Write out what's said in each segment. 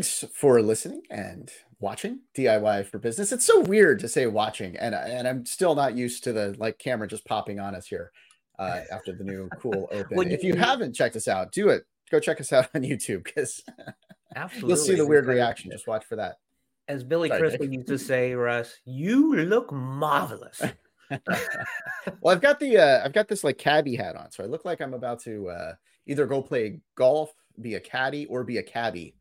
thanks for listening and watching DIY for business. It's so weird to say watching, and and I'm still not used to the like camera just popping on us here uh, after the new cool open. Well, if you, you haven't checked us out, do it. Go check us out on YouTube because you'll see the weird reaction. Just watch for that. As Billy Sorry, Crystal used to say, Russ, you look marvelous. well, I've got the uh, I've got this like cabbie hat on, so I look like I'm about to uh, either go play golf, be a caddy, or be a cabbie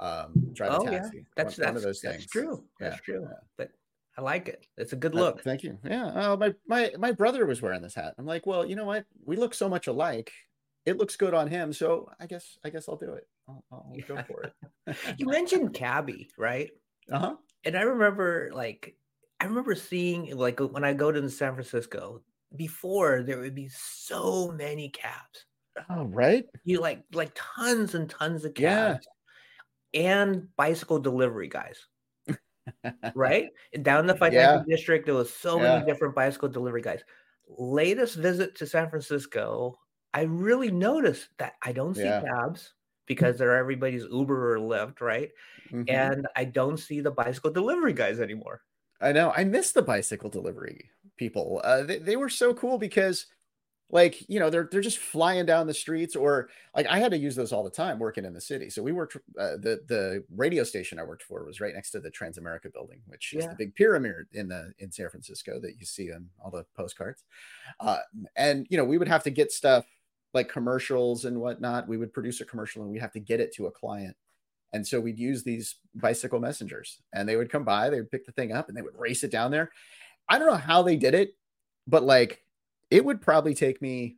um, drive oh, a taxi. Yeah. That's, one, that's, one of those things. That's true. Yeah. That's true. Yeah. But I like it. It's a good look. Uh, thank you. Yeah. Oh, my my my brother was wearing this hat. I'm like, well, you know what? We look so much alike. It looks good on him, so I guess I guess I'll do it. I'll, I'll go for it. you mentioned Cabby, right? Uh huh. And I remember, like, I remember seeing, like, when I go to San Francisco. Before there would be so many cabs. Oh, right. You like like tons and tons of cabs. Yeah and bicycle delivery guys. right? Down in the financial yeah. district, there was so yeah. many different bicycle delivery guys. Latest visit to San Francisco, I really noticed that I don't see yeah. cabs because they're everybody's Uber or Lyft, right? Mm-hmm. And I don't see the bicycle delivery guys anymore. I know. I miss the bicycle delivery people. Uh, they, they were so cool because like you know they're they're just flying down the streets or like i had to use those all the time working in the city. So we worked uh, the the radio station i worked for was right next to the transamerica building which yeah. is the big pyramid in the in san francisco that you see on all the postcards. Uh, and you know we would have to get stuff like commercials and whatnot. We would produce a commercial and we have to get it to a client. And so we'd use these bicycle messengers and they would come by they would pick the thing up and they would race it down there. I don't know how they did it but like it would probably take me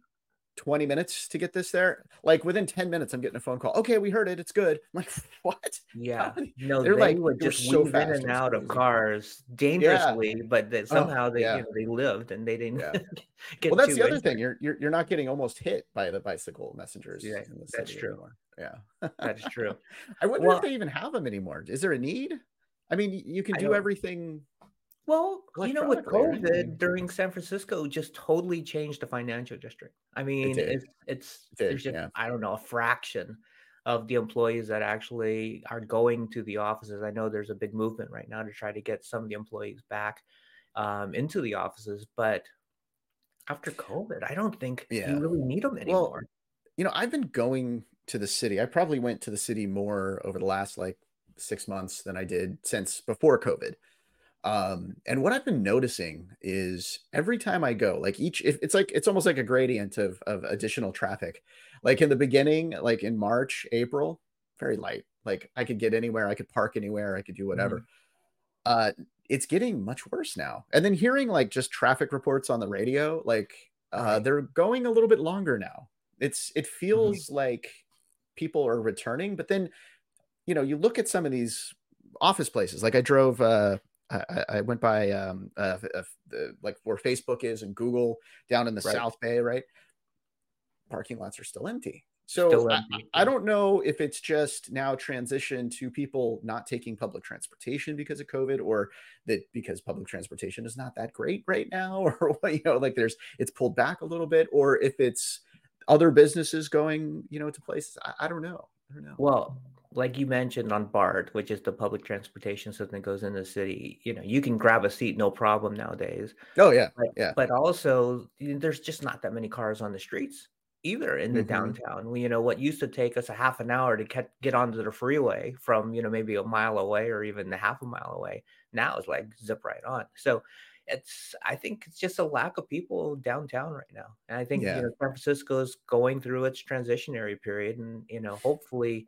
20 minutes to get this there. Like within 10 minutes, I'm getting a phone call. Okay, we heard it. It's good. I'm like, what? Yeah. No, they're they like, would just so weave in and out of cars dangerously, yeah. but that oh, somehow oh, they, yeah. you know, they lived and they didn't yeah. get Well, that's the other thing. You're, you're, you're not getting almost hit by the bicycle messengers. Yeah, that's true. Anymore. Yeah. that's true. I wonder well, if they even have them anymore. Is there a need? I mean, you can do everything well, you know, with COVID during San Francisco, just totally changed the financial district. I mean, it it's it's it there's just yeah. I don't know a fraction of the employees that actually are going to the offices. I know there's a big movement right now to try to get some of the employees back um, into the offices, but after COVID, I don't think yeah. you really need them anymore. Well, you know, I've been going to the city. I probably went to the city more over the last like six months than I did since before COVID. Um, and what I've been noticing is every time I go, like each, it's like it's almost like a gradient of of additional traffic. Like in the beginning, like in March, April, very light. Like I could get anywhere, I could park anywhere, I could do whatever. Mm. Uh, it's getting much worse now. And then hearing like just traffic reports on the radio, like uh, they're going a little bit longer now. It's it mm-hmm. feels mm-hmm. like people are returning, but then you know you look at some of these office places. Like I drove uh, I, I went by um, uh, uh, the, like where Facebook is and Google down in the right. South Bay, right? Parking lots are still empty. So still empty. I, I, don't know if it's just now transition to people not taking public transportation because of COVID, or that because public transportation is not that great right now, or you know, like there's it's pulled back a little bit, or if it's other businesses going, you know, to places. I, I don't know. I don't know. Well, like you mentioned on BART, which is the public transportation system that goes in the city, you know, you can grab a seat no problem nowadays. Oh yeah, but, yeah. But also, there's just not that many cars on the streets either in the mm-hmm. downtown. You know, what used to take us a half an hour to get get onto the freeway from you know maybe a mile away or even a half a mile away, now it's like zip right on. So it's I think it's just a lack of people downtown right now, and I think yeah. you know San Francisco is going through its transitionary period, and you know hopefully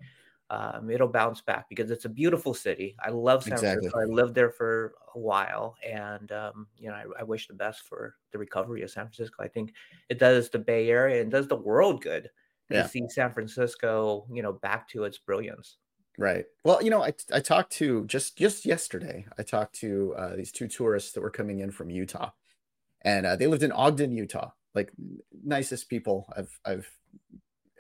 um, it'll bounce back because it's a beautiful city. I love San exactly. Francisco. I lived there for a while, and um, you know, I, I, wish the best for the recovery of San Francisco. I think it does the Bay Area and does the world good to see San Francisco, you know, back to its brilliance. Right. Well, you know, I I talked to just just yesterday. I talked to uh, these two tourists that were coming in from Utah, and uh, they lived in Ogden, Utah. Like nicest people I've I've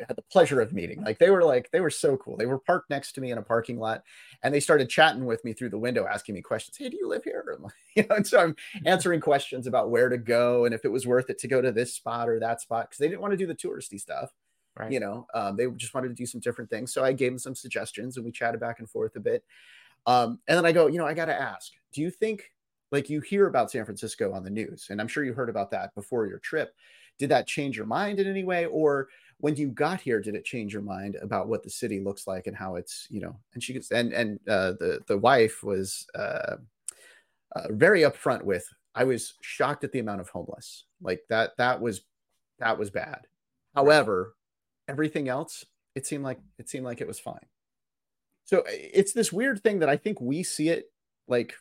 had the pleasure of meeting. Like they were like they were so cool. They were parked next to me in a parking lot, and they started chatting with me through the window, asking me questions. Hey, do you live here? Like, you know, and so I'm answering questions about where to go and if it was worth it to go to this spot or that spot because they didn't want to do the touristy stuff. Right. You know, um, they just wanted to do some different things. So I gave them some suggestions and we chatted back and forth a bit. Um, and then I go, you know, I got to ask, do you think, like, you hear about San Francisco on the news, and I'm sure you heard about that before your trip. Did that change your mind in any way? Or when you got here, did it change your mind about what the city looks like and how it's, you know, and she gets, and, and uh, the, the wife was uh, uh, very upfront with, I was shocked at the amount of homeless. Like that, that was, that was bad. However, everything else, it seemed like, it seemed like it was fine. So it's this weird thing that I think we see it like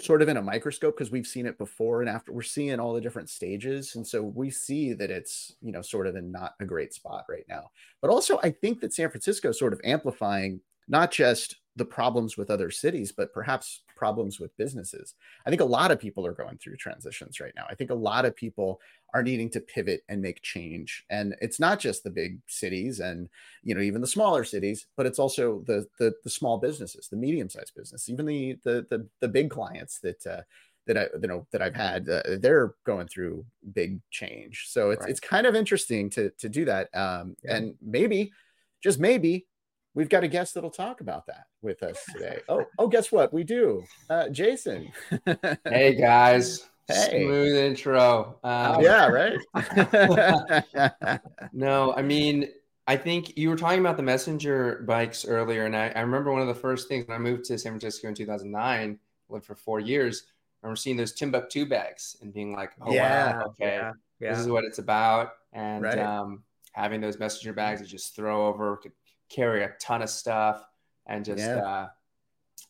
sort of in a microscope because we've seen it before and after we're seeing all the different stages and so we see that it's you know sort of in not a great spot right now. But also i think that san francisco is sort of amplifying not just the problems with other cities, but perhaps problems with businesses. I think a lot of people are going through transitions right now. I think a lot of people are needing to pivot and make change. And it's not just the big cities and you know even the smaller cities, but it's also the the, the small businesses, the medium-sized business, even the the the, the big clients that uh, that I you know that I've had, uh, they're going through big change. So it's right. it's kind of interesting to to do that. Um, yeah. And maybe, just maybe, we've got a guest that'll talk about that with us today. Oh, oh, guess what? We do. Uh, Jason. hey guys. Hey. Smooth intro. Um, yeah, right. no, I mean, I think you were talking about the messenger bikes earlier, and I, I, remember one of the first things when I moved to San Francisco in 2009, lived for four years. I remember seeing those Timbuk2 bags and being like, "Oh yeah, wow, okay, yeah, yeah. this is what it's about." And right. um, having those messenger bags to just throw over, could carry a ton of stuff and just yeah. uh,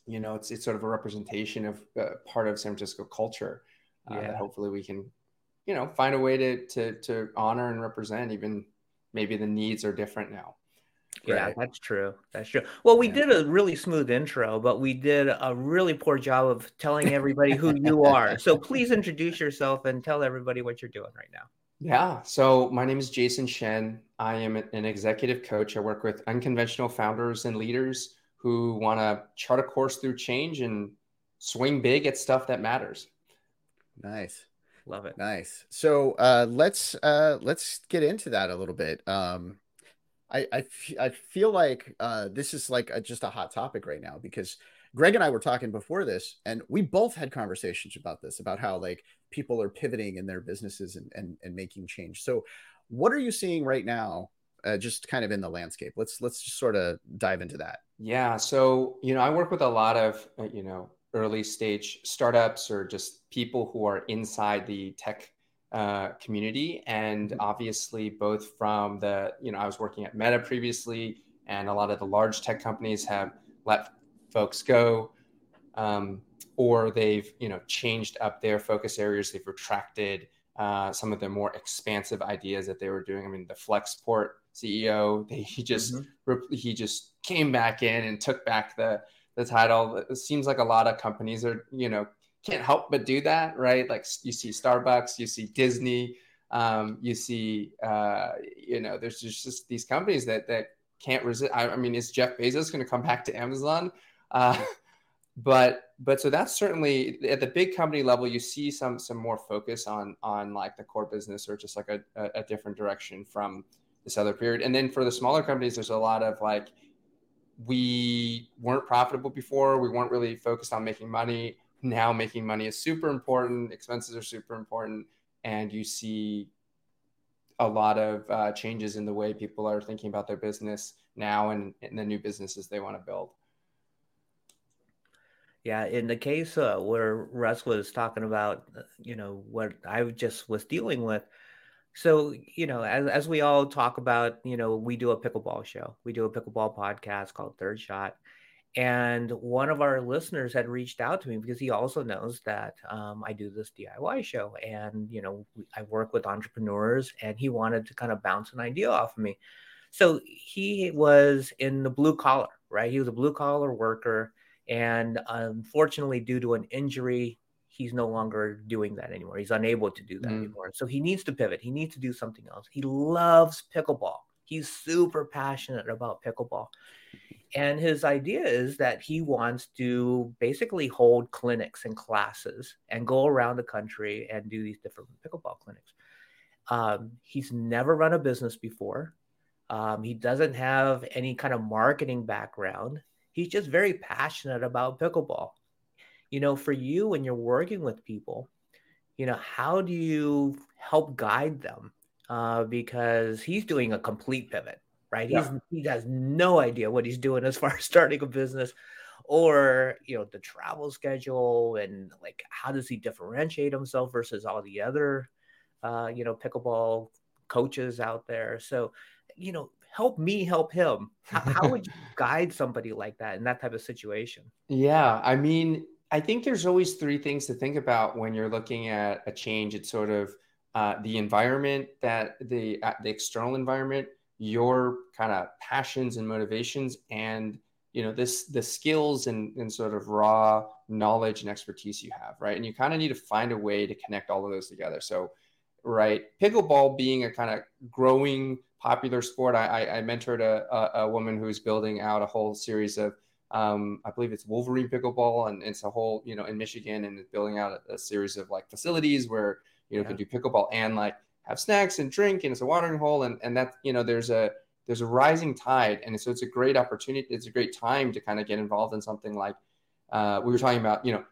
you know it's it's sort of a representation of uh, part of San Francisco culture uh, yeah. that hopefully we can you know find a way to to to honor and represent even maybe the needs are different now. Yeah, right. that's true. That's true. Well, we yeah. did a really smooth intro, but we did a really poor job of telling everybody who you are. So please introduce yourself and tell everybody what you're doing right now. Yeah. So my name is Jason Shen. I am an executive coach. I work with unconventional founders and leaders who want to chart a course through change and swing big at stuff that matters. Nice. Love it. Nice. So uh, let's uh, let's get into that a little bit. Um, I, I, f- I feel like uh, this is like a, just a hot topic right now because Greg and I were talking before this, and we both had conversations about this, about how like people are pivoting in their businesses and and, and making change. So, what are you seeing right now, uh, just kind of in the landscape? Let's let's just sort of dive into that. Yeah. So you know, I work with a lot of uh, you know early stage startups or just people who are inside the tech uh, community, and mm-hmm. obviously both from the you know I was working at Meta previously, and a lot of the large tech companies have let folks go. Um, or they've you know changed up their focus areas. They've retracted uh, some of the more expansive ideas that they were doing. I mean, the Flexport CEO, they, he just mm-hmm. he just came back in and took back the the title. It seems like a lot of companies are you know can't help but do that, right? Like you see Starbucks, you see Disney, um, you see uh, you know there's just, just these companies that that can't resist. I, I mean, is Jeff Bezos going to come back to Amazon? Uh, but but so that's certainly at the big company level you see some some more focus on on like the core business or just like a, a, different direction from this other period. And then for the smaller companies there's a lot of like we weren't profitable before. We weren't really focused on making money. Now making money is super important. Expenses are super important. And you see a lot of uh, changes in the way people are thinking about their business now and, and the new businesses they want to build yeah, in the case uh, where Russ was talking about, uh, you know, what I just was dealing with. So, you know, as, as we all talk about, you know, we do a pickleball show. We do a pickleball podcast called Third Shot. And one of our listeners had reached out to me because he also knows that um, I do this DIY show and, you know, I work with entrepreneurs and he wanted to kind of bounce an idea off of me. So he was in the blue collar, right? He was a blue collar worker and unfortunately, due to an injury, he's no longer doing that anymore. He's unable to do that mm. anymore. So he needs to pivot. He needs to do something else. He loves pickleball. He's super passionate about pickleball. And his idea is that he wants to basically hold clinics and classes and go around the country and do these different pickleball clinics. Um, he's never run a business before. Um, he doesn't have any kind of marketing background. He's just very passionate about pickleball. You know, for you when you're working with people, you know, how do you help guide them? Uh, because he's doing a complete pivot, right? Yeah. He's he has no idea what he's doing as far as starting a business or you know the travel schedule and like how does he differentiate himself versus all the other uh, you know pickleball coaches out there so you know help me help him. How, how would you guide somebody like that in that type of situation? Yeah i mean i think there's always three things to think about when you're looking at a change. It's sort of uh, the environment that the uh, the external environment your kind of passions and motivations and you know this the skills and, and sort of raw knowledge and expertise you have right? And you kind of need to find a way to connect all of those together. So right pickleball being a kind of growing popular sport i, I mentored a, a, a, woman who's building out a whole series of um, i believe it's wolverine pickleball and it's a whole you know in michigan and building out a, a series of like facilities where you know yeah. can do pickleball and like have snacks and drink and it's a watering hole and and that you know there's a there's a rising tide, and so it's a great opportunity. It's a great time to kind of get involved in something like uh, we were talking about. You know,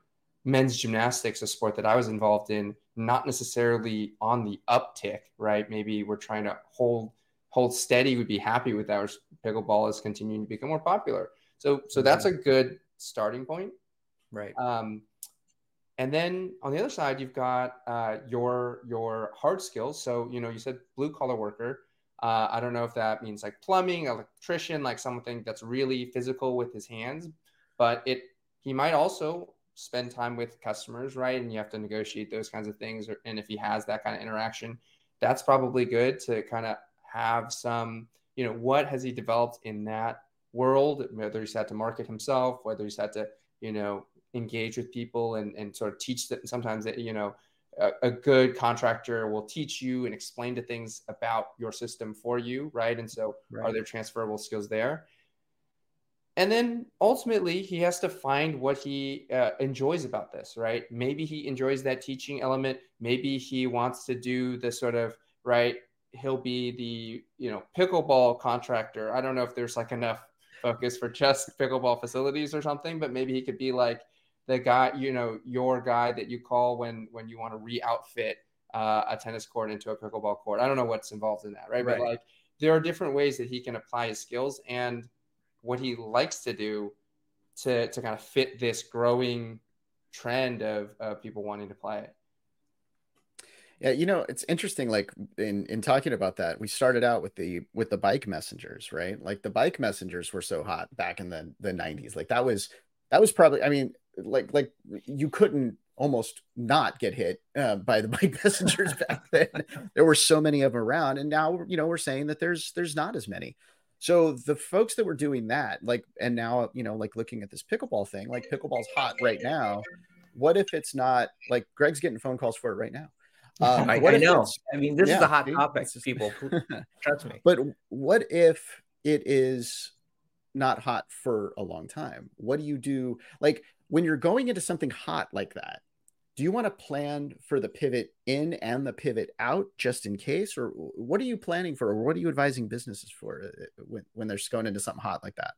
men's gymnastics, a sport that I was involved in, not necessarily on the uptick, right? Maybe we're trying to hold hold steady. We'd be happy with our pickleball is continuing to become more popular. So, so that's a good starting point, right? Um, and then on the other side, you've got uh, your your hard skills. So, you know, you said blue collar worker uh, I don't know if that means like plumbing, electrician, like something that's really physical with his hands, but it he might also spend time with customers, right? And you have to negotiate those kinds of things. Or, and if he has that kind of interaction, that's probably good to kind of have some, you know, what has he developed in that world, whether he's had to market himself, whether he's had to, you know, engage with people and, and sort of teach that sometimes that, you know, a, a, good contractor will teach you and explain to things about your system for you, right? And so, right. are there transferable skills there? And then ultimately, he has to find what he uh, enjoys about this, right? Maybe he enjoys that teaching element. Maybe he wants to do the sort of right. He'll be the you know pickleball contractor. I don't know if there's like enough focus for just pickleball facilities or something, but maybe he could be like the guy, you know, your guy that you call when when you want to re-outfit uh, a tennis court into a pickleball court. I don't know what's involved in that, right? right? But like there are different ways that he can apply his skills and what he likes to do to to kind of fit this growing trend of uh, people wanting to play it. Yeah, you know, it's interesting. Like in in talking about that, we started out with the with the bike messengers, right? Like the bike messengers were so hot back in the the nineties. Like that was that was probably. I mean, like like you couldn't almost not get hit uh, by the bike messengers back then. there were so many of them around, and now you know we're saying that there's there's not as many. So the folks that were doing that, like, and now you know, like looking at this pickleball thing, like pickleball's hot right now. What if it's not like Greg's getting phone calls for it right now? Um, I, I know. I mean, this yeah, is a hot topic, just, people. Trust me. But what if it is not hot for a long time? What do you do? Like, when you're going into something hot like that, do you want to plan for the pivot in and the pivot out just in case, or what are you planning for, or what are you advising businesses for uh, when, when they're going into something hot like that?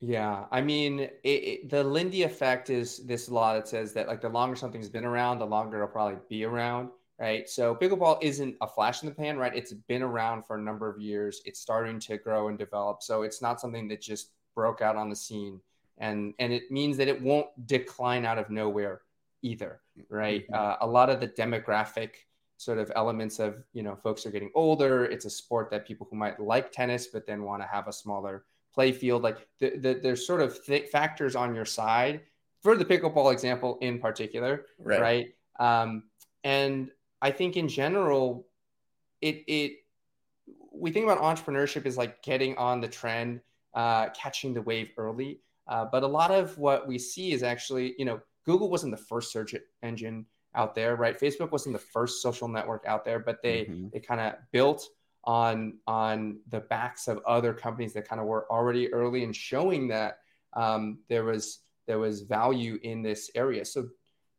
Yeah, I mean, it, it, the Lindy effect is this law that says that like the longer something's been around, the longer it'll probably be around, right? So pickleball isn't a flash in the pan, right? It's been around for a number of years. It's starting to grow and develop, so it's not something that just broke out on the scene and and it means that it won't decline out of nowhere either right? Mm-hmm. uh, a lot of the demographic sort of elements of you know folks are getting older. It's a sport that people who might like tennis but then want to have a smaller play field. Like the, the, there's sort of th- factors on your side for the pickleball example in particular right, right? Um, and i think in general it it we think about entrepreneurship as like getting on the trend uh, catching the wave early. Uh, but a lot of what we see is actually, you know, Google wasn't the first search engine out there, right? Facebook wasn't the first social network out there, but they mm-hmm. they kind of built on on the backs of other companies that kind of were already early and showing that um, there was there was value in this area. So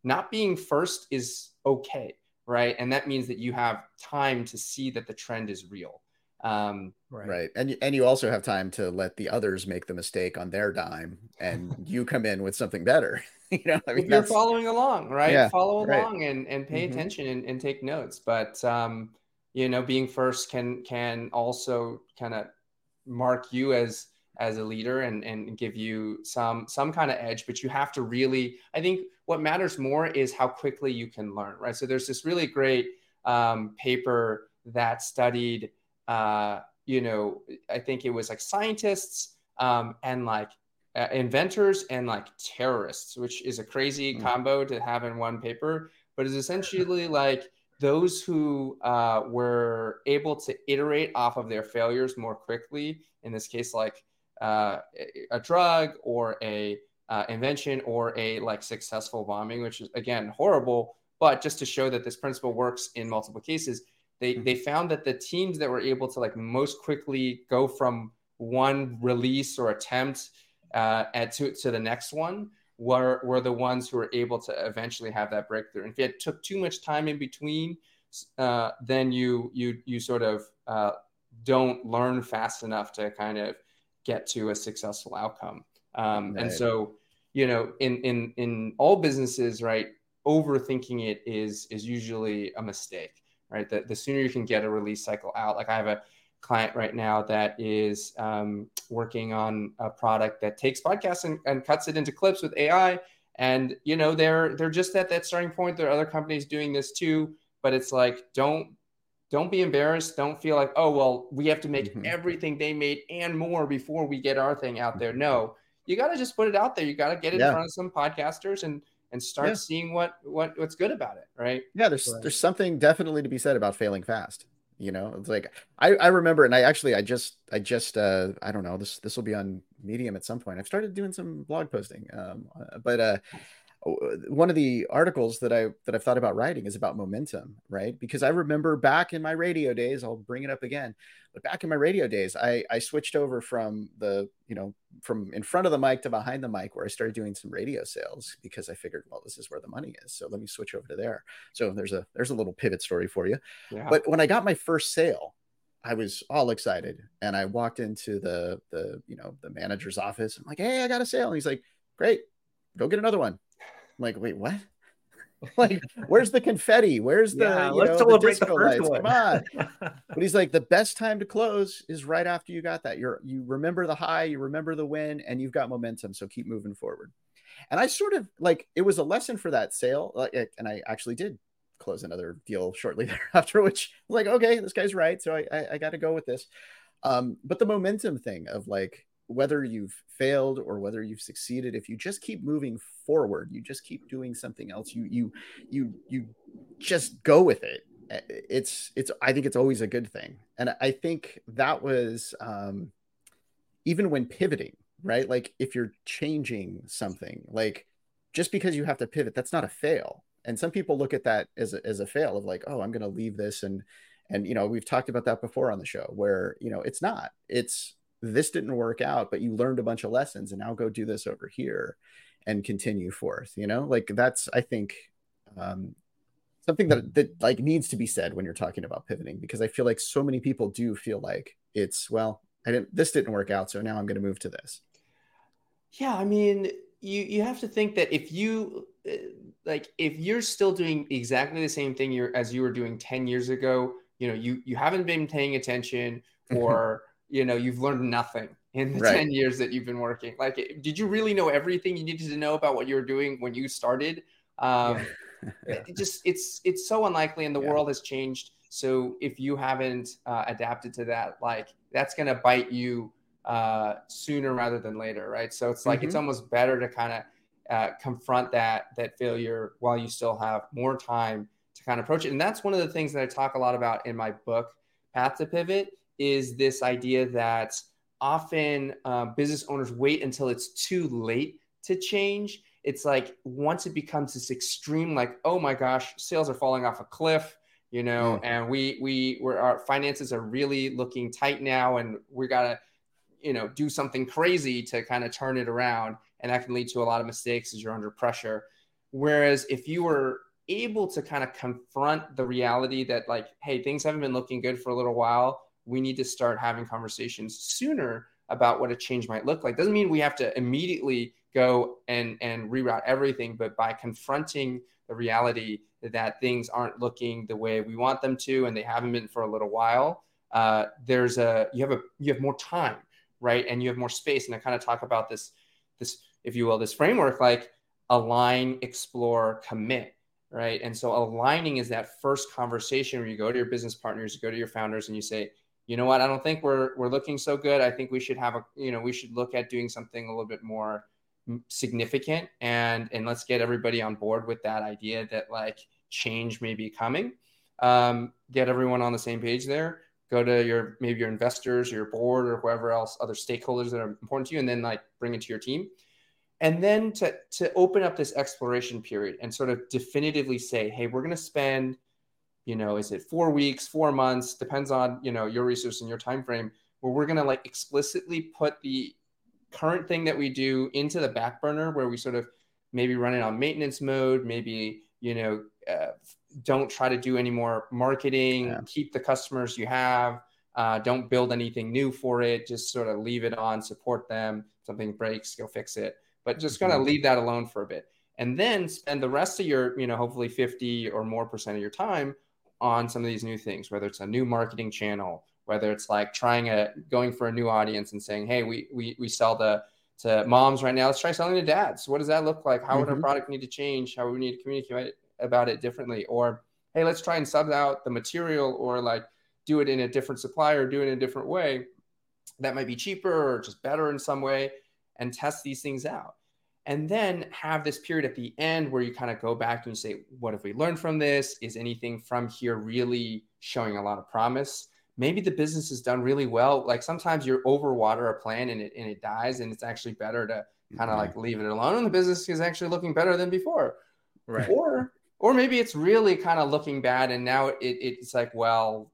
not being first is okay, right? And that means that you have time to see that the trend is real. Um, right. right. And, and you also have time to let the others make the mistake on their dime and you come in with something better. you know, I mean, you're following along, right? Yeah, Follow right. along and, and pay mm-hmm. attention and, and take notes. But, um, you know, being first can, can also kind of mark you as, as a leader and, and give you some some kind of edge but you have to really i think what matters more is how quickly you can learn right so there's this really great um, paper that studied uh, you know i think it was like scientists um, and like uh, inventors and like terrorists which is a crazy mm. combo to have in one paper but it's essentially like those who uh, were able to iterate off of their failures more quickly in this case like uh, a drug or a uh, invention or a like successful bombing, which is again horrible. But just to show that this principle works in multiple cases, they mm-hmm. they found that the teams that were able to like most quickly go from one release or attempt uh, at to, to the next one were were the ones who were able to eventually have that breakthrough. And if it took too much time in between, uh, then you you you sort of uh, don't learn fast enough to kind of get to a successful outcome. Um, right. And so, you know, in in in all businesses, right, overthinking it is is usually a mistake, right? The, the sooner you can get a release cycle out, like I have a client right now that is um, working on a product that takes podcasts and, and cuts it into clips with AI. And you know, they're they're just at that starting point. There are other companies doing this too, but it's like don't don't be embarrassed. Don't feel like, oh, well, we have to make mm-hmm. everything they made and more before we get our thing out there. No, you got to just put it out there. You got to get it yeah. in front of some podcasters and and start yeah. seeing what what what's good about it, right? Yeah, there's right. there's something definitely to be said about failing fast. You know, it's like I I remember, and I actually I just I just uh I don't know this this will be on Medium at some point. I've started doing some blog posting, um, uh, but uh Oh, uh, one of the articles that I that I've thought about writing is about momentum, right? Because I remember back in my radio days, I'll bring it up again, but back in my radio days, I I switched over from the you know from in front of the mic to behind the mic, where I started doing some radio sales because I figured, well, this is where the money is, so let me switch over to there. So there's a there's a little pivot story for you. Yeah. But when I got my first sale, I was all excited, and I walked into the the you know the manager's office. I'm like, hey, I got a sale, and he's like, great, go get another one like, wait, what? like, where's the confetti? Where's the yeah, you know, the disco the lights? One. Come on. but he's like, the best time to close is right after you got that. You're you remember the high, you remember the win, and you've got momentum. So keep moving forward. And I sort of like it was a lesson for that sale. Like, and I actually did close another deal shortly thereafter, which like, okay, this guy's right. So I I, I got to go with this. Um, but the momentum thing of like whether you've failed or whether you've succeeded if you just keep moving forward you just keep doing something else you you you you just go with it. It's it's i think it's always a good thing. And i think that was um even when pivoting right? Like if you're changing something like just because you have to pivot that's not a fail. And some people look at that as a, as a fail of like oh i'm going to leave this and and you know we've talked about that before on the show where you know it's not. It's this didn't work out, but you learned a bunch of lessons and now go do this over here and continue forth. You know, like that's, I think, um, something that, that like needs to be said when you're talking about pivoting, because I feel like so many people do feel like it's, well, I didn't, this didn't work out. So now I'm going to move to this. Yeah. I mean, you, you have to think that if you, uh, like, if you're still doing exactly the same thing you're, as you were doing 10 years ago, you know, you, you haven't been paying attention or, you know you've learned nothing in the right. 10 years that you've been working like did you really know everything you needed to know about what you were doing when you started um, yeah. it just it's it's so unlikely and the yeah. world has changed so if you haven't uh, adapted to that like that's going to bite you uh, sooner rather than later right so it's like mm-hmm. it's almost better to kind of uh, confront that that failure while you still have more time to kind of approach it and that's one of the things that i talk a lot about in my book path to pivot is this idea that often uh, business owners wait until it's too late to change. It's like once it becomes this extreme, like, oh my gosh, sales are falling off a cliff, you know, mm. and we we we our finances are really looking tight now, and we gotta, you know, do something crazy to kind of turn it around, and that can lead to a lot of mistakes as you're under pressure. Whereas if you were able to kind of confront the reality that like, hey, things haven't been looking good for a little while we need to start having conversations sooner about what a change might look like. Doesn't mean we have to immediately go and and reroute everything, but by confronting the reality that things aren't looking the way we want them to, and they haven't been for a little while, uh, there's a you have a you have more time, right? And you have more space. And I kind of talk about this this if you will this framework like align, explore, commit right? And so aligning is that first conversation where you go to your business partners, you go to your founders, and you say, you know what, I don't think we're we're looking so good. I think we should have a, you know, we should look at doing something a little bit more significant, and and let's get everybody on board with that idea that like change may be coming. Um, get everyone on the same page there. Go to your maybe your investors, your board, or whoever else, other stakeholders that are important to you, and then like bring it to your team and then to to open up this exploration period and sort of definitively say hey we're going to spend you know is it four weeks four months depends on you know your resource and your time frame where we're going to like explicitly put the current thing that we do into the back burner where we sort of maybe run it on maintenance mode maybe you know uh, don't try to do any more marketing yeah. keep the customers you have uh, don't build anything new for it just sort of leave it on support them something breaks go fix it but just kind of mm-hmm. leave that alone for a bit and then spend the rest of your you know hopefully 50 or more percent of your time on some of these new things whether it's a new marketing channel whether it's like trying a going for a new audience and saying hey we we, we sell the to moms right now let's try selling to dads what does that look like how mm-hmm. would our mm-hmm. product need to change how would we need to communicate about it differently or hey let's try and sub out the material or like do it in a different supplier do it in a different way that might be cheaper or just better in some way and test these things out. And then have this period at the end where you kind of go back and say, what have we learned from this? Is anything from here really showing a lot of promise? Maybe the business is done really well. Like sometimes you overwater a plan and it, and it dies, and it's actually better to kind of mm-hmm. like leave it alone. And the business is actually looking better than before. Right. Or or maybe it's really kind of looking bad and now it, it's like well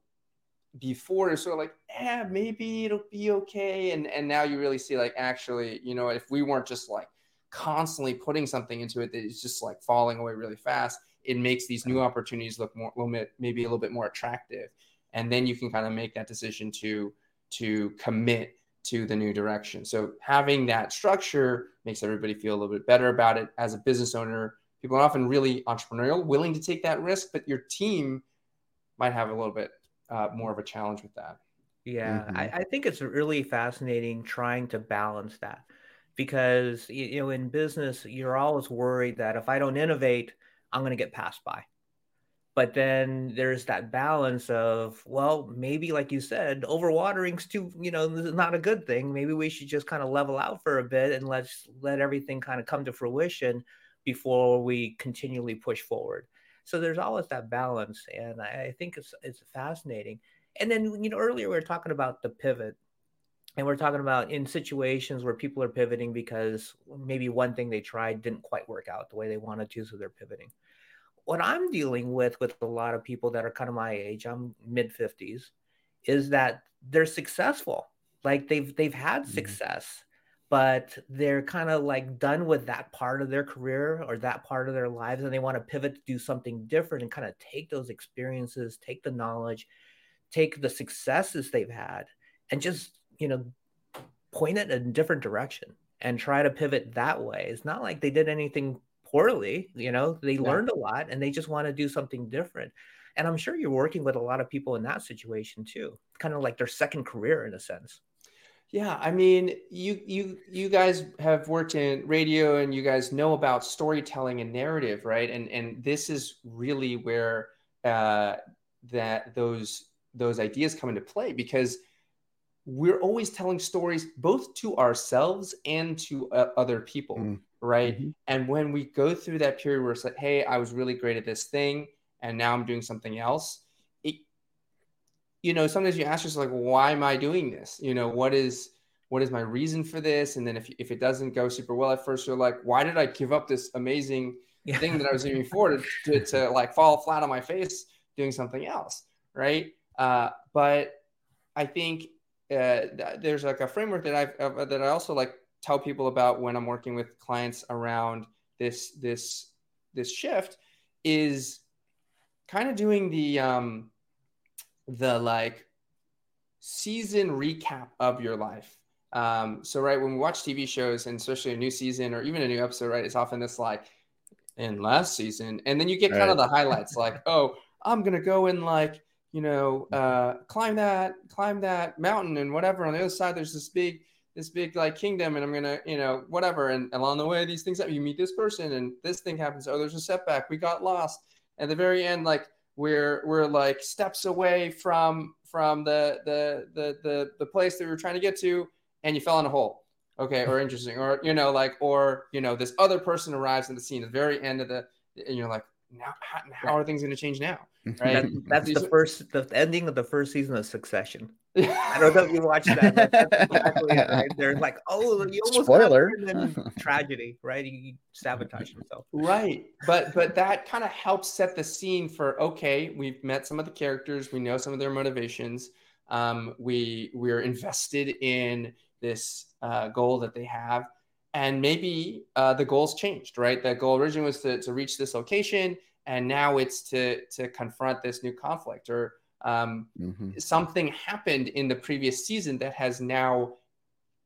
before it's sort of like, yeah, maybe it'll be okay. And and now you really see like actually, you know, if we weren't just like constantly putting something into it that is just like falling away really fast, it makes these new opportunities look more little bit maybe a little bit more attractive. And then you can kind of make that decision to to commit to the new direction. So having that structure makes everybody feel a little bit better about it. As a business owner, people are often really entrepreneurial, willing to take that risk, but your team might have a little bit uh, more of a challenge with that. Yeah, mm-hmm. I, I, think it's really fascinating trying to balance that because you know in business you're always worried that if I don't innovate, I'm going to get passed by. But then there's that balance of well, maybe like you said, overwatering's too you know not a good thing. Maybe we should just kind of level out for a bit and let's let everything kind of come to fruition before we continually push forward. So there's always that balance, and I, think it's it's fascinating. And then you know earlier we were talking about the pivot, and we're talking about in situations where people are pivoting because maybe one thing they tried didn't quite work out the way they wanted to, so they're pivoting. What I'm dealing with with a lot of people that are kind of my age, I'm mid 50s, is that they're successful. Like they've they've had mm-hmm. success but they're kind of like done with that part of their career or that part of their lives and they want to pivot to do something different and kind of take those experiences take the knowledge take the successes they've had and just you know point it in a different direction and try to pivot that way it's not like they did anything poorly you know they yeah. learned a lot and they just want to do something different and i'm sure you're working with a lot of people in that situation too kind of like their second career in a sense yeah, I mean, you you you guys have worked in radio and you guys know about storytelling and narrative, right? And and this is really where uh, that those those ideas come into play because we're always telling stories both to ourselves and to uh, other people, mm. right? Mm-hmm. And when we go through that period where it's like, hey, I was really great at this thing, and now I'm doing something else you know, sometimes you ask yourself like, why am I doing this? You know, what is what is my reason for this? And then if if it doesn't go super well at first, you're like, why did I give up this amazing yeah. thing that I was doing before to, to, to like fall flat on my face doing something else, right? Uh, but I think uh, there's like a framework that I've uh, that I also like tell people about when I'm working with clients around this this this shift is kind of doing the um, the like season recap of your life. Um, so right when we watch TV shows and especially a new season or even a new episode, right, it's often this like in last season, and then you get kind of the highlights like, oh, I'm gonna go and like you know uh, climb that climb that mountain and whatever. On the other side, there's this big this big like kingdom, and I'm gonna you know whatever. And along the way, these things happen. You meet this person, and this thing happens. Oh, there's a setback. We got lost. At the very end, like we're we're like steps away from from the the the the, the place that we were trying to get to, and you fell in a hole okay or interesting or you know like or you know this other person arrives in the scene at the very end of the and you're like now how, how are things going to change now right? That, that's the first the ending of the first season of succession. I don't know if you watched that exactly right? they're like oh you almost spoiler tragedy right? He sabotaged himself right. But but that kind of helps set the scene for okay we've met some of the characters we know some of their motivations um, we we're invested in this uh, goal that they have. And maybe uh, the goals changed, right? The goal originally was to, to reach this location, and now it's to to confront this new conflict, or um, mm-hmm. something happened in the previous season that has now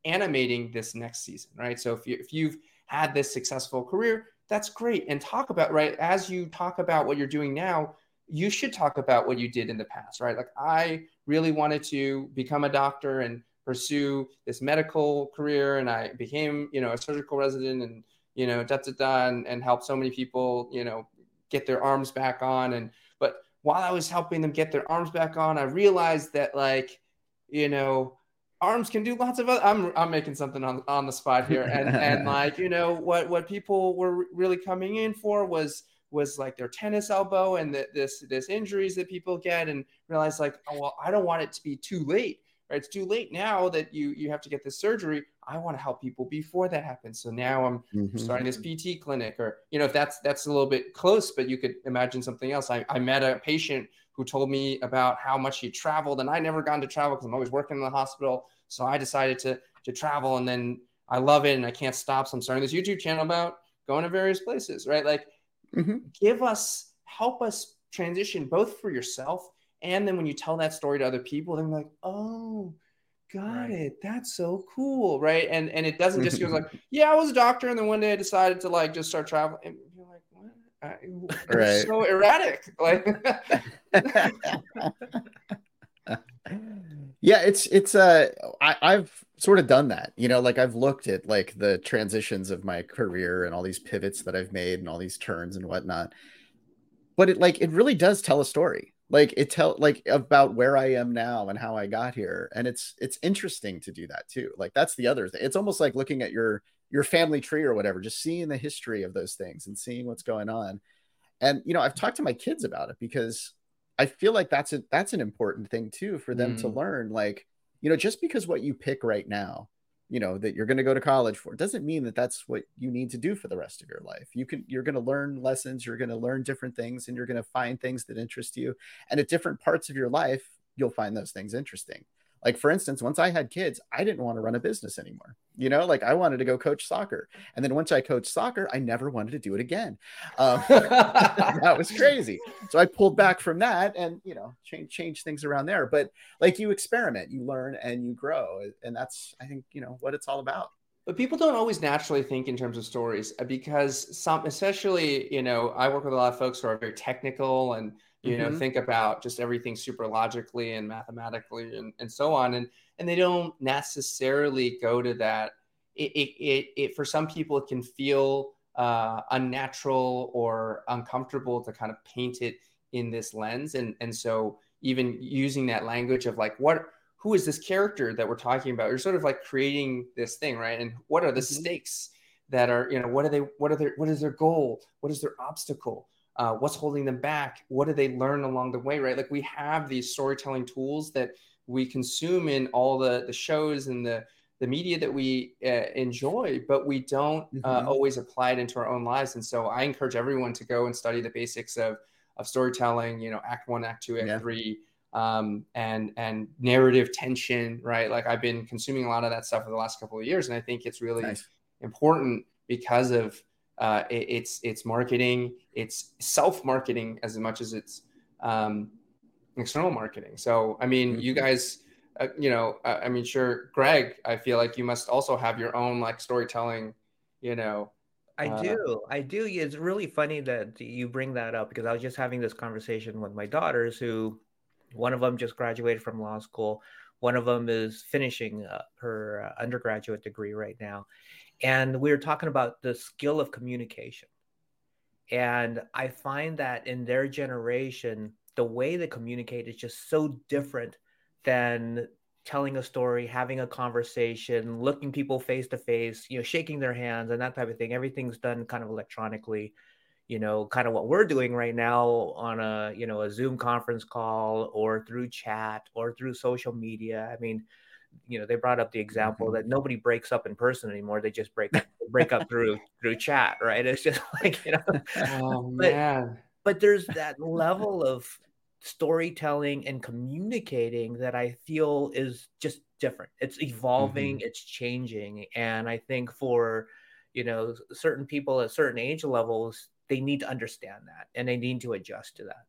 animating this next season, right? So if you if you've had this successful career, that's great, and talk about right as you talk about what you're doing now. You should talk about what you did in the past, right? Like I really wanted to become a doctor and pursue this medical career and I became, you know, a surgical resident and, you know, da da da and, and help so many people, you know, get their arms back on. And but while I was helping them get their arms back on, I realized that like, you know, arms can do lots of other I'm I'm making something on, on the spot here. And and like, you know, what what people were really coming in for was was like their tennis elbow and the, this this injuries that people get and realize like oh well I don't want it to be too late right? It's too late now that you you have to get this surgery. I want to help people before that happens. So now I'm mm-hmm. starting this PT clinic, or you know, if that's that's a little bit close, but you could imagine something else. I, I met a patient who told me about how much he traveled, and I never gone to travel because I'm always working in the hospital. So I decided to to travel, and then I love it, and I can't stop. So I'm starting this YouTube channel about going to various places, right? Like, mm-hmm. give us, help us transition both for yourself and then when you tell that story to other people, they're like, oh, got right. it. That's so cool. Right. And and it doesn't just go like, yeah, I was a doctor. And then one day I decided to like just start traveling. And you're like, what? I, right. so erratic. Like yeah, it's it's uh I, I've sort of done that. You know, like I've looked at like the transitions of my career and all these pivots that I've made and all these turns and whatnot. But it like it really does tell a story like it tell like about where i am now and how i got here and it's it's interesting to do that too like that's the other thing it's almost like looking at your your family tree or whatever just seeing the history of those things and seeing what's going on and you know i've talked to my kids about it because i feel like that's a that's an important thing too for them mm. to learn like you know just because what you pick right now you know that you're going to go to college for doesn't mean that that's what you need to do for the rest of your life. You can you're going to learn lessons you're going to learn different things and you're going to find things that interest you. And at different parts of your life you'll find those things interesting like for instance once i had kids i didn't want to run a business anymore you know? Like i wanted to go coach soccer and then once i coached soccer i never wanted to do it again. Um, that was crazy. So i pulled back from that and you know change change things around there. But like you experiment you learn and you grow and that's i think you know what it's all about. But people don't always naturally think in terms of stories uh, because some especially you know i work with a lot of folks who are very technical and you mm-hmm. know think about just everything super logically and mathematically and, and so on and and they don't necessarily go to that. It it, it, it for some people it can feel uh, unnatural or uncomfortable to kind of paint it in this lens and and so even using that language of like what who is this character that we're talking about? You're sort of like creating this thing right? And what are the mm-hmm. stakes that are you know what are they what are their what is their goal? What is their obstacle uh, what's holding them back what do they learn along the way right like we have these storytelling tools that we consume in all the the shows and the the media that we uh, enjoy but we don't uh, mm-hmm. always apply it into our own lives and so i encourage everyone to go and study the basics of of storytelling you know act one act two act yeah. three um, and and narrative tension right like i've been consuming a lot of that stuff for the last couple of years and i think it's really nice. important because of uh, it, it's it's marketing, it's self marketing as much as it's um, external marketing. So I mean, mm-hmm. you guys uh, you know, uh, I mean, sure, Greg, I feel like you must also have your own like storytelling, you know. I uh, do. I do. It's really funny that you bring that up because I was just having this conversation with my daughters who one of them just graduated from law school. One of them is finishing uh, her uh, undergraduate degree right now. And we were talking about the skill of communication. And I find that in their generation, the way they communicate is just so different than telling a story, having a conversation, looking people face to face, you know, shaking their hands and that type of thing. Everything's done kind of electronically, you know, kind of what we're doing right now on a, you know, a Zoom conference call or through chat or through social media. I mean, you know, they brought up the example mm-hmm. that nobody breaks up in person anymore. They just break break up through through chat, right? It's just like, you know, oh man. But, but there's that level of storytelling and communicating that I feel is just different. It's evolving, mm-hmm. it's changing. And I think for, you know, certain people at certain age levels, they need to understand that and they need to adjust to that.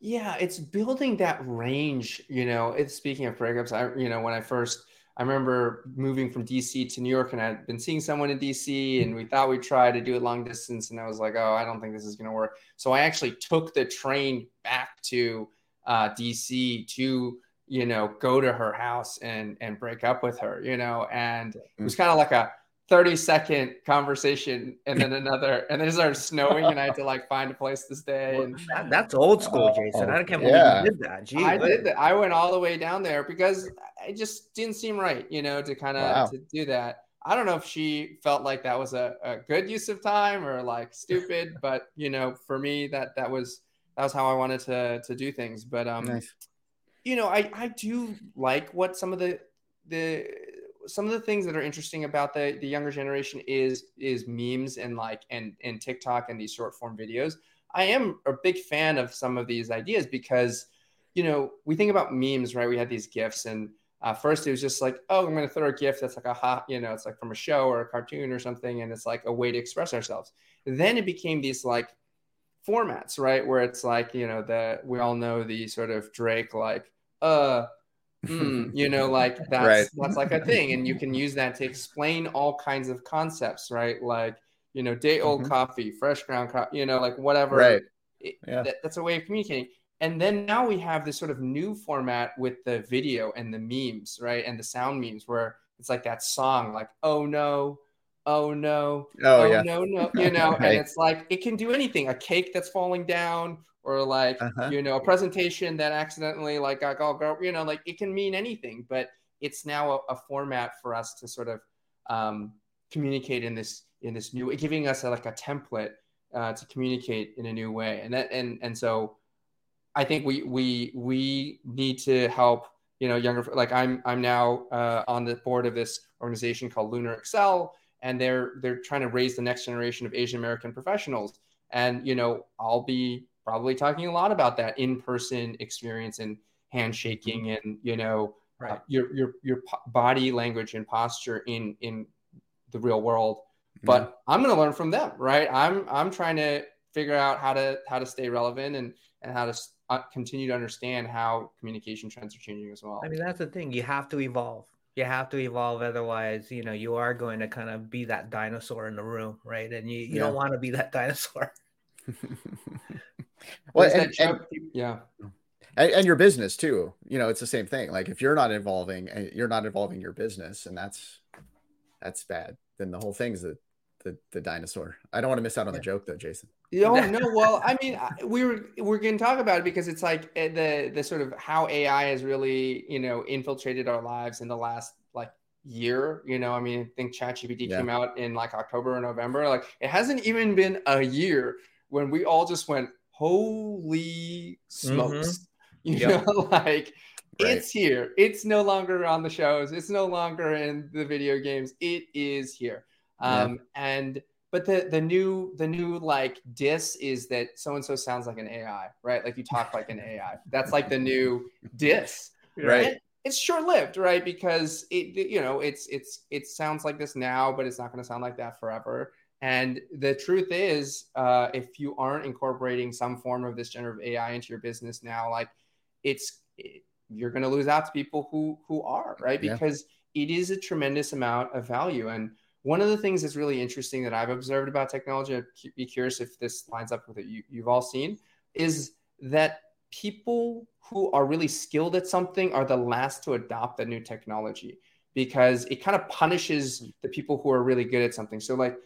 Yeah, it's building that range, you know. It's speaking of breakups, I you know, when I first I remember moving from DC to New York and I'd been seeing someone in DC and we thought we'd try to do it long distance. And I was like, oh, I don't think this is going to work. So I actually took the train back to uh, DC to, you know, go to her house and, and break up with her, you know, and it was mm. kind of like a, 30 second conversation and then another and then it started snowing and I had to like find a place to stay and that, that's old school Jason I can't believe yeah. you did that Gee, I did that I went all the way down there because it just didn't seem right you know to kind of wow. to do that I don't know if she felt like that was a, a good use of time or like stupid but you know for me that that was that was how I wanted to to do things but um nice. you know I I do like what some of the the some of the things that are interesting about the the younger generation is is memes and like and and TikTok and these short form videos. I am a big fan of some of these ideas because you know we think about memes, right? We had these gifs and uh, first it was just like, oh, I'm going to throw a gift that's like a hot, you know, it's like from a show or a cartoon or something, and it's like a way to express ourselves. Then it became these like formats, right? Where it's like, you know, the we all know the sort of Drake like, uh, mm, you know like that's right. that's like a thing and you can use that to explain all kinds of concepts right like you know day old mm-hmm. coffee fresh ground coffee you know like whatever right yeah. That, that's a way of communicating and then now we have this sort of new format with the video and the memes right and the sound memes where it's like that song like oh no oh no oh, oh yeah. no no you know right. and it's like it can do anything a cake that's falling down or like uh-huh. you know a presentation that accidentally like got all you know like it can mean anything but it's now a, a format for us to sort of um, communicate in this in this new way, giving us a, like a template uh, to communicate in a new way and that and and so i think we we we need to help you know younger like i'm i'm now uh, on the board of this organization called lunar excel and they're they're trying to raise the next generation of asian american professionals and you know i'll be probably talking a lot about that in-person experience and handshaking mm-hmm. and you know uh, right. uh, your your your body language and posture in in the real world mm-hmm. but i'm going to learn from them right i'm i'm trying to figure out how to how to stay relevant and and how to uh, continue to understand how communication trends are changing as well i mean that's the thing you have to evolve you have to evolve otherwise you know you are going to kind of be that dinosaur in the room right and you, you yeah. don't want to be that dinosaur well, and, and, yeah. And, and, your business too. You know, it's the same thing. Like if you're not involving, eh, you're not involving your business, and that's that's bad. Then the whole thing's the the, the dinosaur. I don't want to miss out on the joke though, Jason. No, no. Well, I mean, we were we're going to talk about it because it's like eh, the the sort of how AI has really you know infiltrated our lives in the last like year. You know, I mean, I think ChatGPT yeah. came out in like October or November. Like it hasn't even been a year when we all just went, holy smokes. Mm-hmm. You yep. know, like right. it's here. It's no longer on the shows. It's no longer in the video games. It is here. Um, yeah. and but the the new the new like diss is that so and so sounds like an AI, right? Like you talk like an AI. That's like the new diss, right? And it's short lived, right? Because it you know it's it's it sounds like this now, but it's not going to sound like that forever. And the truth is, uh, if you aren't incorporating some form of this generative AI into your business now, like it's you're going to lose out to people who who are right yeah. because it is a tremendous amount of value and one of the things that's really interesting that I've observed about technology, I'd be curious if this lines up with what you, you've all seen, is that people who are really skilled at something are the last to adopt the new technology because it kind of punishes the people who are really good at something. So, like,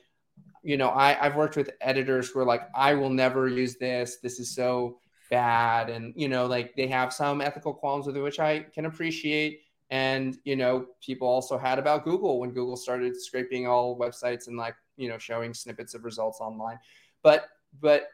you know, I, I've worked with editors who are like, I will never use this. This is so bad. And, you know, like they have some ethical qualms with it, which I can appreciate. And, you know, people also had about Google when Google started scraping all websites and like, you know, showing snippets of results online. But, but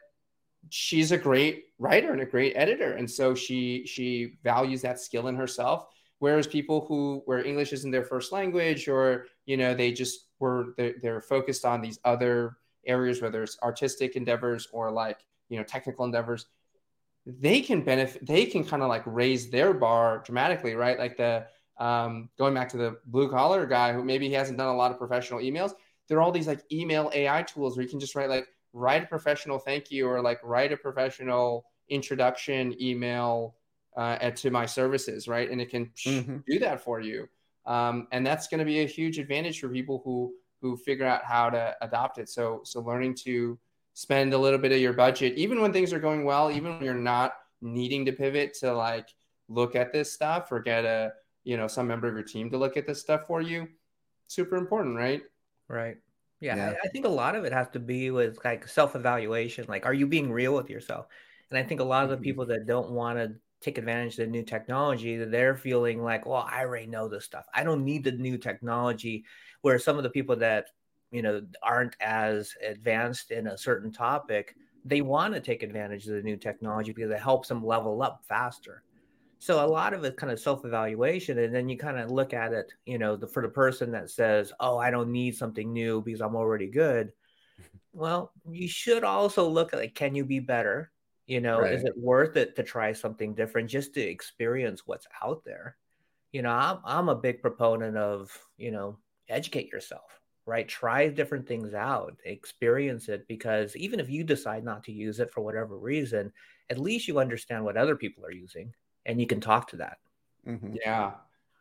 she's a great writer and a great editor. And so she, she values that skill in herself. Whereas people who, where English isn't their first language or, you know, they just were, they're, they're focused on these other areas, whether it's artistic endeavors or like, you know, technical endeavors, they can benefit, they can kind of like raise their bar dramatically, right? Like the, um, going back to the blue collar guy who maybe he hasn't done a lot of professional emails, there are all these like email AI tools where you can just write like write a professional thank you or like write a professional introduction email uh, to my services, right? And it can mm-hmm. do that for you. Um, and that's going to be a huge advantage for people who who figure out how to adopt it. So so learning to spend a little bit of your budget, even when things are going well, even when you're not needing to pivot to like look at this stuff or get a you know some member of your team to look at this stuff for you super important right right yeah, yeah. I, I, think a lot of it has to be with like self-evaluation like are you being real with yourself and i think a lot of the mm-hmm. people that don't want to take advantage of the new technology that they're feeling like well i already know this stuff i don't need the new technology where some of the people that you know aren't as advanced in a certain topic they want to take advantage of the new technology because it helps them level up faster so a lot of it kind of self-evaluation, and then you kind of look at it, you know, the, for the person that says, "Oh, I don't need something new because I'm already good." Well, you should also look at like, can you be better? You know, right. is it worth it to try something different just to experience what's out there? You know, I'm I'm a big proponent of you know educate yourself, right? Try different things out, experience it because even if you decide not to use it for whatever reason, at least you understand what other people are using and you can talk to that. Mm-hmm. Yeah.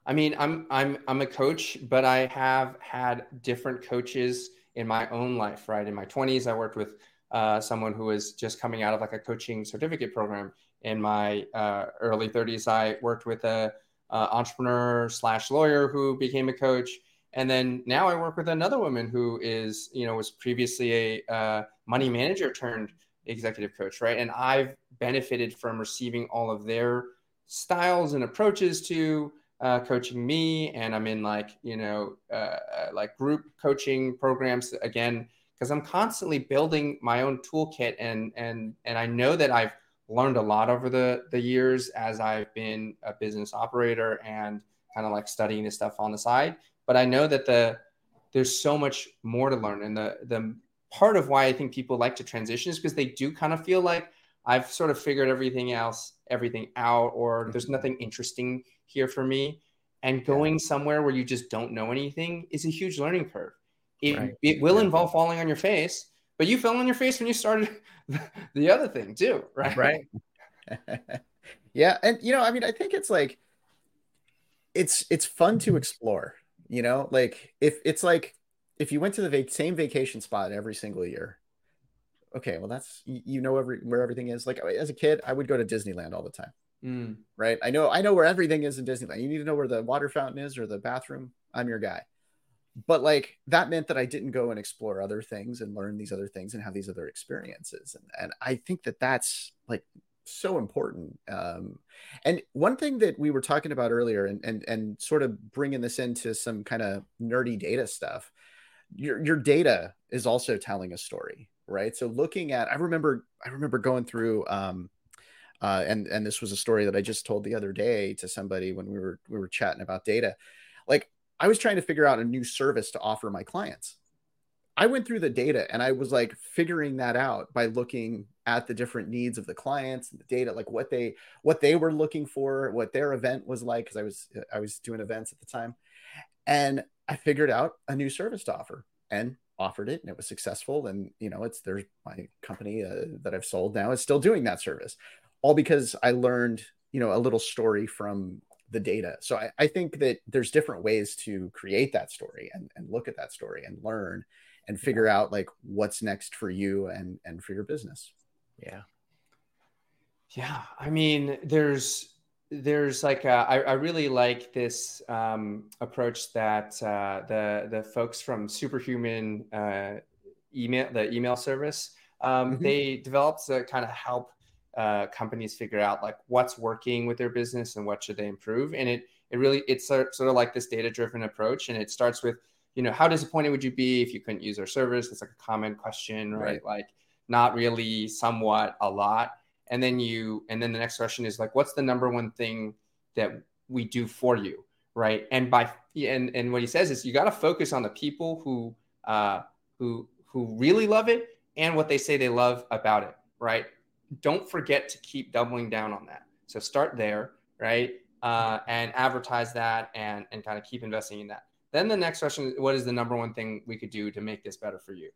I mean, I'm I'm I'm a coach, but I have had different coaches in my own life. Right, in my 20s, I worked with uh, someone who was just coming out of like a coaching certificate program. In my uh, early 30s, I worked with a, a entrepreneur slash lawyer who became a coach, and then now I work with another woman who is you know was previously a uh, money manager turned executive coach. Right, and I've benefited from receiving all of their styles and approaches to uh, coaching me and i'm in like you know uh, uh like group coaching programs again because i'm constantly building my own toolkit and and and i know that i've learned a lot over the the years as i've been a business operator and kind of like studying this stuff on the side but i know that the there's so much more to learn and the the part of why i think people like to transition is because they do kind of feel like I've sort of figured everything else, everything out, or there's mm-hmm. nothing interesting here for me. And going somewhere where you just don't know anything is a huge learning curve. It, right. it will involve falling on your face, but you fell on your face when you started the other thing too, right? Right. yeah, and you know, I mean, I think it's like it's it's fun to explore. You know, like if it's like if you went to the vac- same vacation spot every single year okay, well, that's you know every where everything is. Like as a kid, I would go to Disneyland all the time. Mm. Right? I know I know where everything is in Disneyland. You need to know where the water fountain is or the bathroom. I'm your guy. But like that meant that I didn't go and explore other things and learn these other things and have these other experiences. And and I think that that's like so important. Um, and one thing that we were talking about earlier, and and and sort of bringing this into some kind of nerdy data stuff, your your data is also telling a story, right? So looking at, I remember, I remember going through, um, uh, and and this was a story that I just told the other day to somebody when we were we were chatting about data. Like I was trying to figure out a new service to offer my clients. I went through the data and I was like figuring that out by looking at the different needs of the clients and the data, like what they what they were looking for, what their event was like, because I was I was doing events at the time, and I figured out a new service to offer. And offered it and it was successful and you know it's there's my company uh, that i've sold now is still doing that service all because i learned you know a little story from the data so I, I think that there's different ways to create that story and, and look at that story and learn and figure yeah. out like what's next for you and and for your business yeah yeah i mean there's there's like a, I, I really like this um, approach that uh, the the folks from Superhuman uh, email the email service um, mm-hmm. they developed to kind of help uh, companies figure out like what's working with their business and what should they improve. And it it really it's sort of like this data driven approach. And it starts with you know how disappointed would you be if you couldn't use our service? It's like a common question right, right. like not really somewhat a lot. And then you and then the next question is like what's the number one thing that we do for you right? And by and and what he says is you got to focus on the people who uh who who really love it and what they say they love about it right don't forget to keep doubling down on that. So start there, right? Uh, and advertise that and, and kind of keep investing in that. Then the next question is what is the number one thing we could do to make this better for you?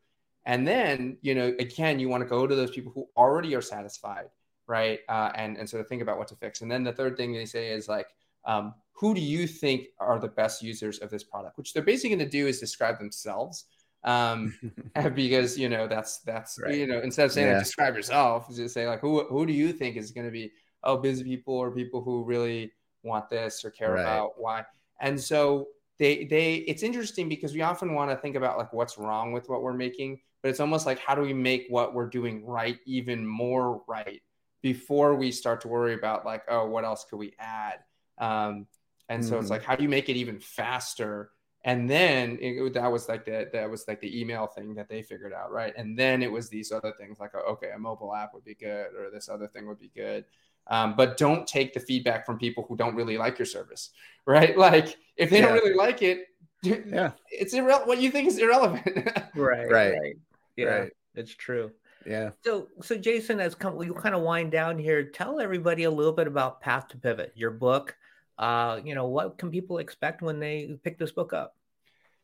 And then, you know, again, you want to go to those people who already are satisfied, right? Uh, and, and sort of think about what to fix. And then the third thing they say is like, um, who do you think are the best users of this product? Which they're basically going to do is describe themselves um, because you know that's that's right. you know instead of saying yeah. like describe yourself, just say like who who do you think is going to be oh busy people or people who really want this or care right. about why, and so they they it's interesting because we often want to think about like what's wrong with what we're making, but it's almost like how do we make what we're doing right even more right before we start to worry about like oh what else could we add um, and so mm-hmm. it's like how do you make it even faster and then it, that was like the that was like the email thing that they figured out right? And then it was these other things like okay a mobile app would be good or this other thing would be good. Um, but don't take the feedback from people who don't really like your service right? Like if they yeah. don't really like it yeah. it's irrelevant what you think is irrelevant. Right right. right. Yeah right. it's true. Yeah. So so jason as come you kind of wind down here tell everybody a little bit about path to pivot your book uh, you know, what can people expect when they pick this book up?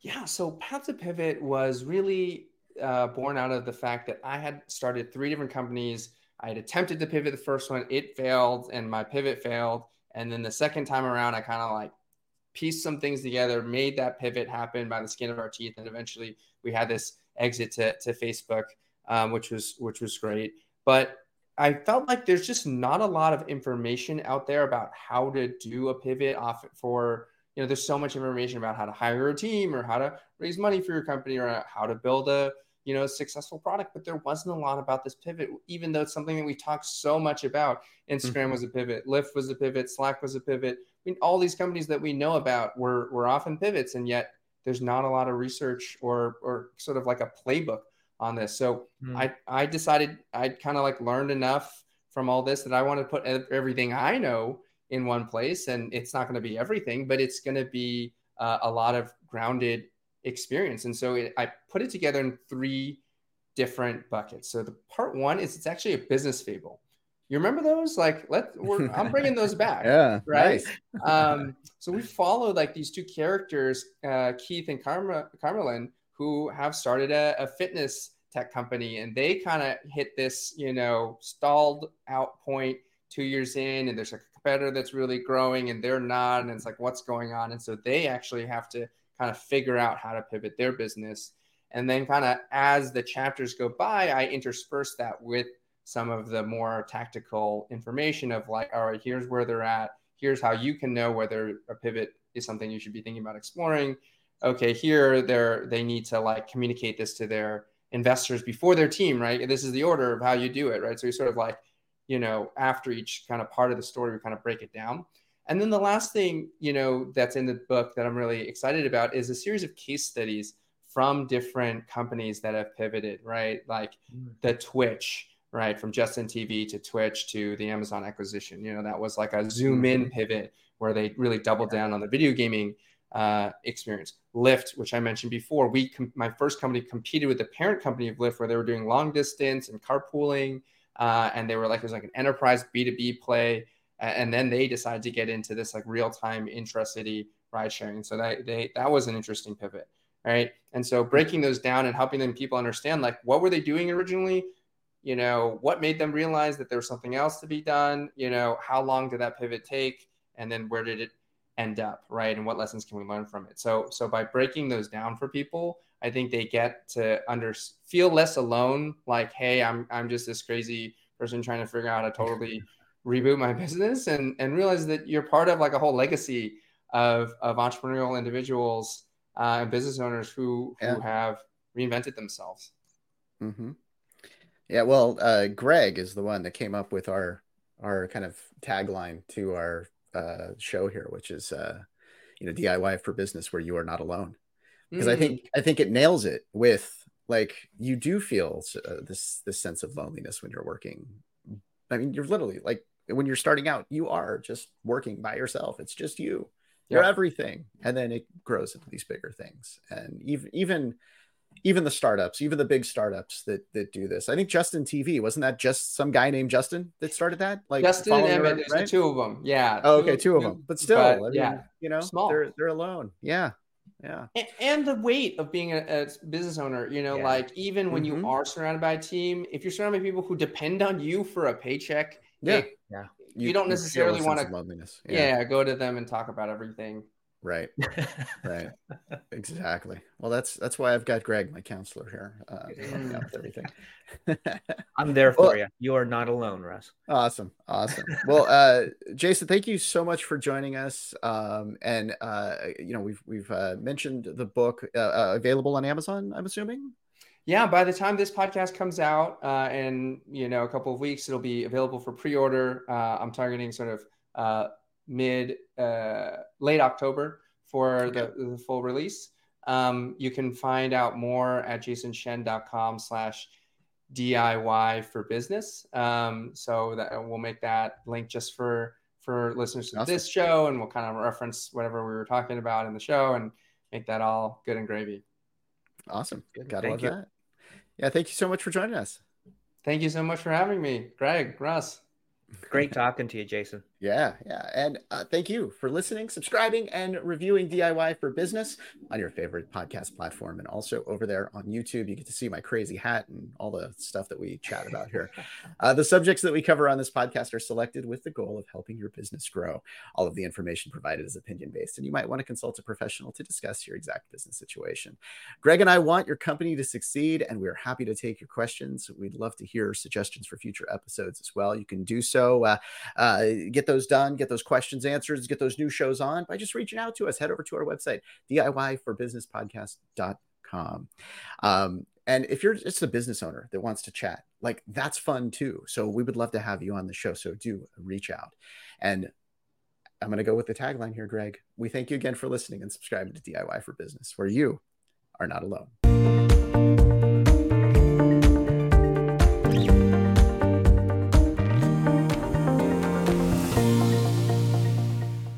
Yeah, so Path to Pivot was really uh, born out of the fact that I had started three different companies. I had attempted to pivot the first one, it failed, and my pivot failed. And then the second time around, I kind of like pieced some things together, made that pivot happen by the skin of our teeth, and eventually we had this exit to, to Facebook, um, which was which was great. But I felt like there's just not a lot of information out there about how to do a pivot off for, you know, there's so much information about how to hire a team or how to raise money for your company or how to build a, you know, successful product. But there wasn't a lot about this pivot, even though it's something that we talk so much about. Instagram mm-hmm. was a pivot, Lyft was a pivot, Slack was a pivot. I mean, all these companies that we know about were, were often pivots, and yet there's not a lot of research or, or sort of like a playbook on this. So mm. I I decided I'd kind of like learned enough from all this that I want to put everything I know in one place, and it's not going to be everything, but it's going to be uh, a lot of grounded experience. And so it, I put it together in three different buckets. So the part one is it's actually a business fable. You remember those? Like, let I'm bringing those back. yeah, right. Nice. um, so we follow like these two characters, uh, Keith and Carm- Carmelin, who have started a, a fitness tech company and they kind of hit this, you know, stalled out point two years in, and there's a competitor that's really growing and they're not. And it's like, what's going on? And so they actually have to kind of figure out how to pivot their business. And then, kind of as the chapters go by, I intersperse that with some of the more tactical information of like, all right, here's where they're at. Here's how you can know whether a pivot is something you should be thinking about exploring okay, here they're they need to like communicate this to their investors before their team, right? This is the order of how you do it, right? So we sort of like, you know, after each kind of part of the story, we kind of break it down. And then the last thing, you know, that's in the book that I'm really excited about is a series of case studies from different companies that have pivoted, right? Like mm. the Twitch, right? From Justin TV to Twitch to the Amazon acquisition. You know, that was like a zoom in pivot where they really doubled down on the video gaming uh, experience. Lyft, which I mentioned before, we com- my first company competed with the parent company of Lyft, where they were doing long distance and carpooling, uh, and they were like it was like an enterprise B two B play, and then they decided to get into this like real time intra-city ride sharing. So that they that was an interesting pivot, right? And so breaking those down and helping them people understand like what were they doing originally, you know, what made them realize that there was something else to be done? You know, how long did that pivot take? And then where did it end up, right? And what lessons can we learn from it? So, so by breaking those down for people, I think they get to under feel less alone. Like, hey, I'm I'm just this crazy person trying to figure out how to totally reboot my business, and and realize that you're part of like a whole legacy of of entrepreneurial individuals uh, and business owners who who yeah. have reinvented themselves. Mm-hmm. Yeah, well, uh, Greg is the one that came up with our our kind of tagline to our uh, show here, which is uh, you know DIY for business where you are not alone. Because mm. I think I think it nails it with like you do feel uh, this this sense of loneliness when you're working. I mean, you're literally like when you're starting out, you are just working by yourself. It's just you. You're everything, and then it grows into these bigger things. And even even even the startups, even the big startups that that do this. I think Justin TV wasn't that just some guy named Justin that started that? Like Justin and Emmett, there's right? the two of them. Yeah. Oh, okay, two, two of them, but still, but, I mean, yeah, you know, Small. they're they're alone. Yeah, yeah. And, and the weight of being a, a, business owner, you know, yeah. like even when mm-hmm. you are surrounded by a team, if you're surrounded by people who depend on you for a paycheck, yeah, it, yeah, you, you don't necessarily want to, yeah. yeah, go to them and talk about everything. Right. right. exactly. Well, that's that's why I've got Greg, my counselor here, uh, out with everything. I'm there for well, you. You are not alone, Russ. Awesome. Awesome. Well, uh, Jason, thank you so much for joining us. Um, and uh, you know, we've we've uh, mentioned the book uh, uh, available on Amazon. I'm assuming. Yeah, by the time this podcast comes out, uh, in you know a couple of weeks, it'll be available for pre-order. Uh, I'm targeting sort of uh, mid uh, late October for okay. the, the, full release. Um, you can find out more at jasonshen.com slash DIY for business. Um, so that we'll make that link just for for listeners to awesome. this show, and we'll kind of reference whatever we were talking about in the show and make that all good and gravy. Awesome. Good. Gotta thank love you. that. Yeah, thank you so much for joining us. Thank you so much for having me, Greg, Russ. Great talking to you, Jason. Yeah, yeah. And uh, thank you for listening, subscribing, and reviewing DIY for Business on your favorite podcast platform. And also over there on YouTube, you get to see my crazy hat and all the stuff that we chat about here. Uh, the subjects that we cover on this podcast are selected with the goal of helping your business grow. All of the information provided is opinion based, and you might want to consult a professional to discuss your exact business situation. Greg and I want your company to succeed, and we're happy to take your questions. We'd love to hear suggestions for future episodes as well. You can do so. Uh, uh get those done, get those questions answered, get those new shows on by just reaching out to us. Head over to our website, DIYforbusinesspodcast.com. Um, and if you're just a business owner that wants to chat, like that's fun too. So we would love to have you on the show. So do reach out. And I'm going to go with the tagline here, Greg. We thank you again for listening and subscribing to DIY for Business, where you are not alone.